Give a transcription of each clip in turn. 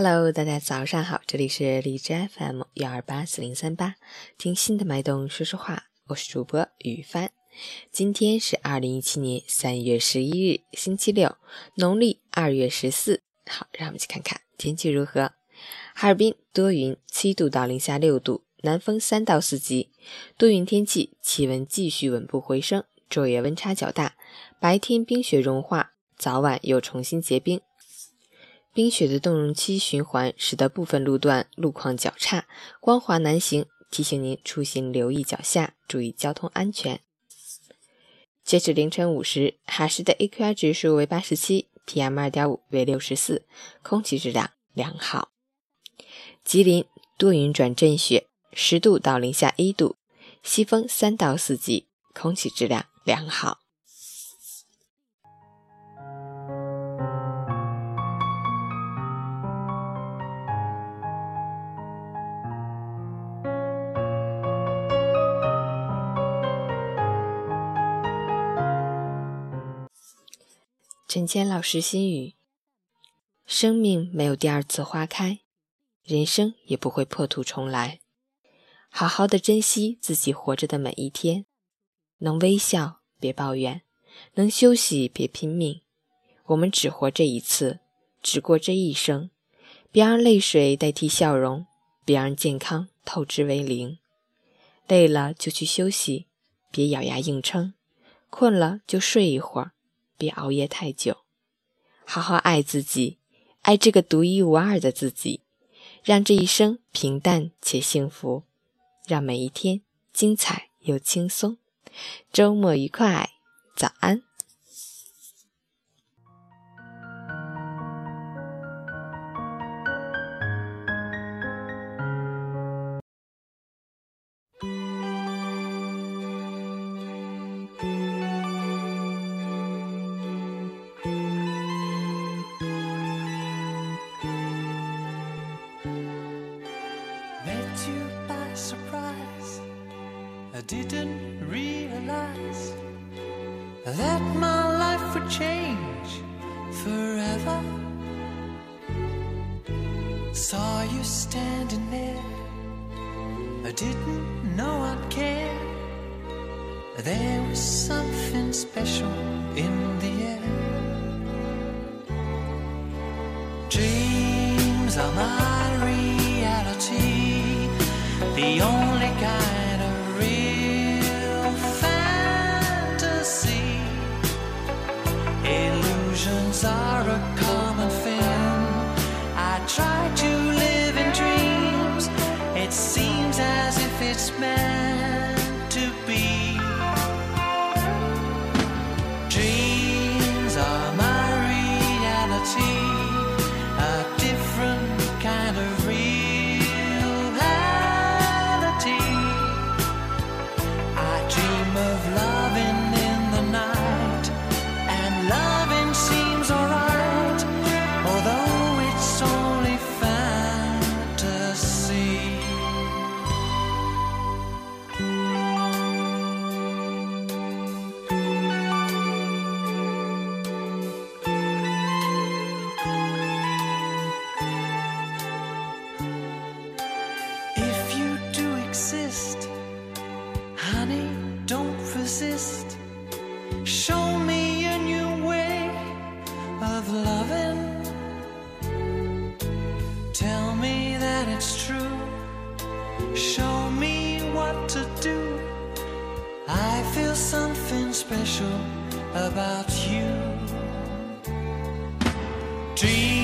Hello，大家早上好，这里是荔枝 FM 幺二八四零三八，听心的脉动说说话，我是主播雨帆。今天是二零一七年三月十一日，星期六，农历二月十四。好，让我们去看看天气如何。哈尔滨多云，七度到零下六度，南风三到四级，多云天气，气温继续稳步回升，昼夜温差较大，白天冰雪融化，早晚又重新结冰。冰雪的冻融期循环，使得部分路段路况较差，光滑难行。提醒您出行留意脚下，注意交通安全。截止凌晨五时，哈市的 AQI 指数为八十七，PM 二点五为六十四，空气质量良好。吉林多云转阵雪，十度到零下一度，西风三到四级，空气质量良好。陈谦老师心语：生命没有第二次花开，人生也不会破土重来。好好的珍惜自己活着的每一天，能微笑别抱怨，能休息别拼命。我们只活这一次，只过这一生，别让泪水代替笑容，别让健康透支为零。累了就去休息，别咬牙硬撑；困了就睡一会儿。别熬夜太久，好好爱自己，爱这个独一无二的自己，让这一生平淡且幸福，让每一天精彩又轻松。周末愉快，早安。Didn't realize that my life would change forever. Saw you standing there, I didn't know I'd care. There was something special in the air. Dreams are my reality, the only kind don't. Show me a new way of loving. Tell me that it's true. Show me what to do. I feel something special about you. Dreams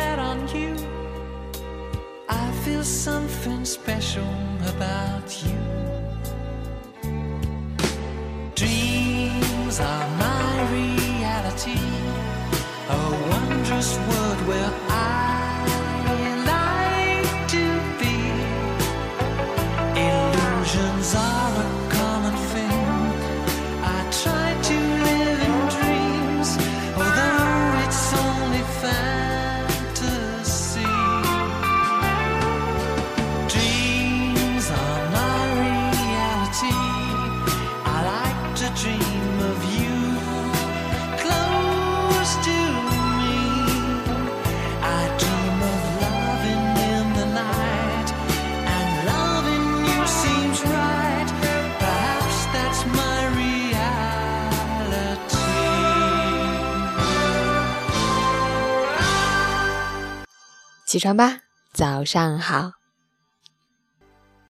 that on you. I feel something special about you. Dreams are my reality, a wondrous world where 起床吧早上好。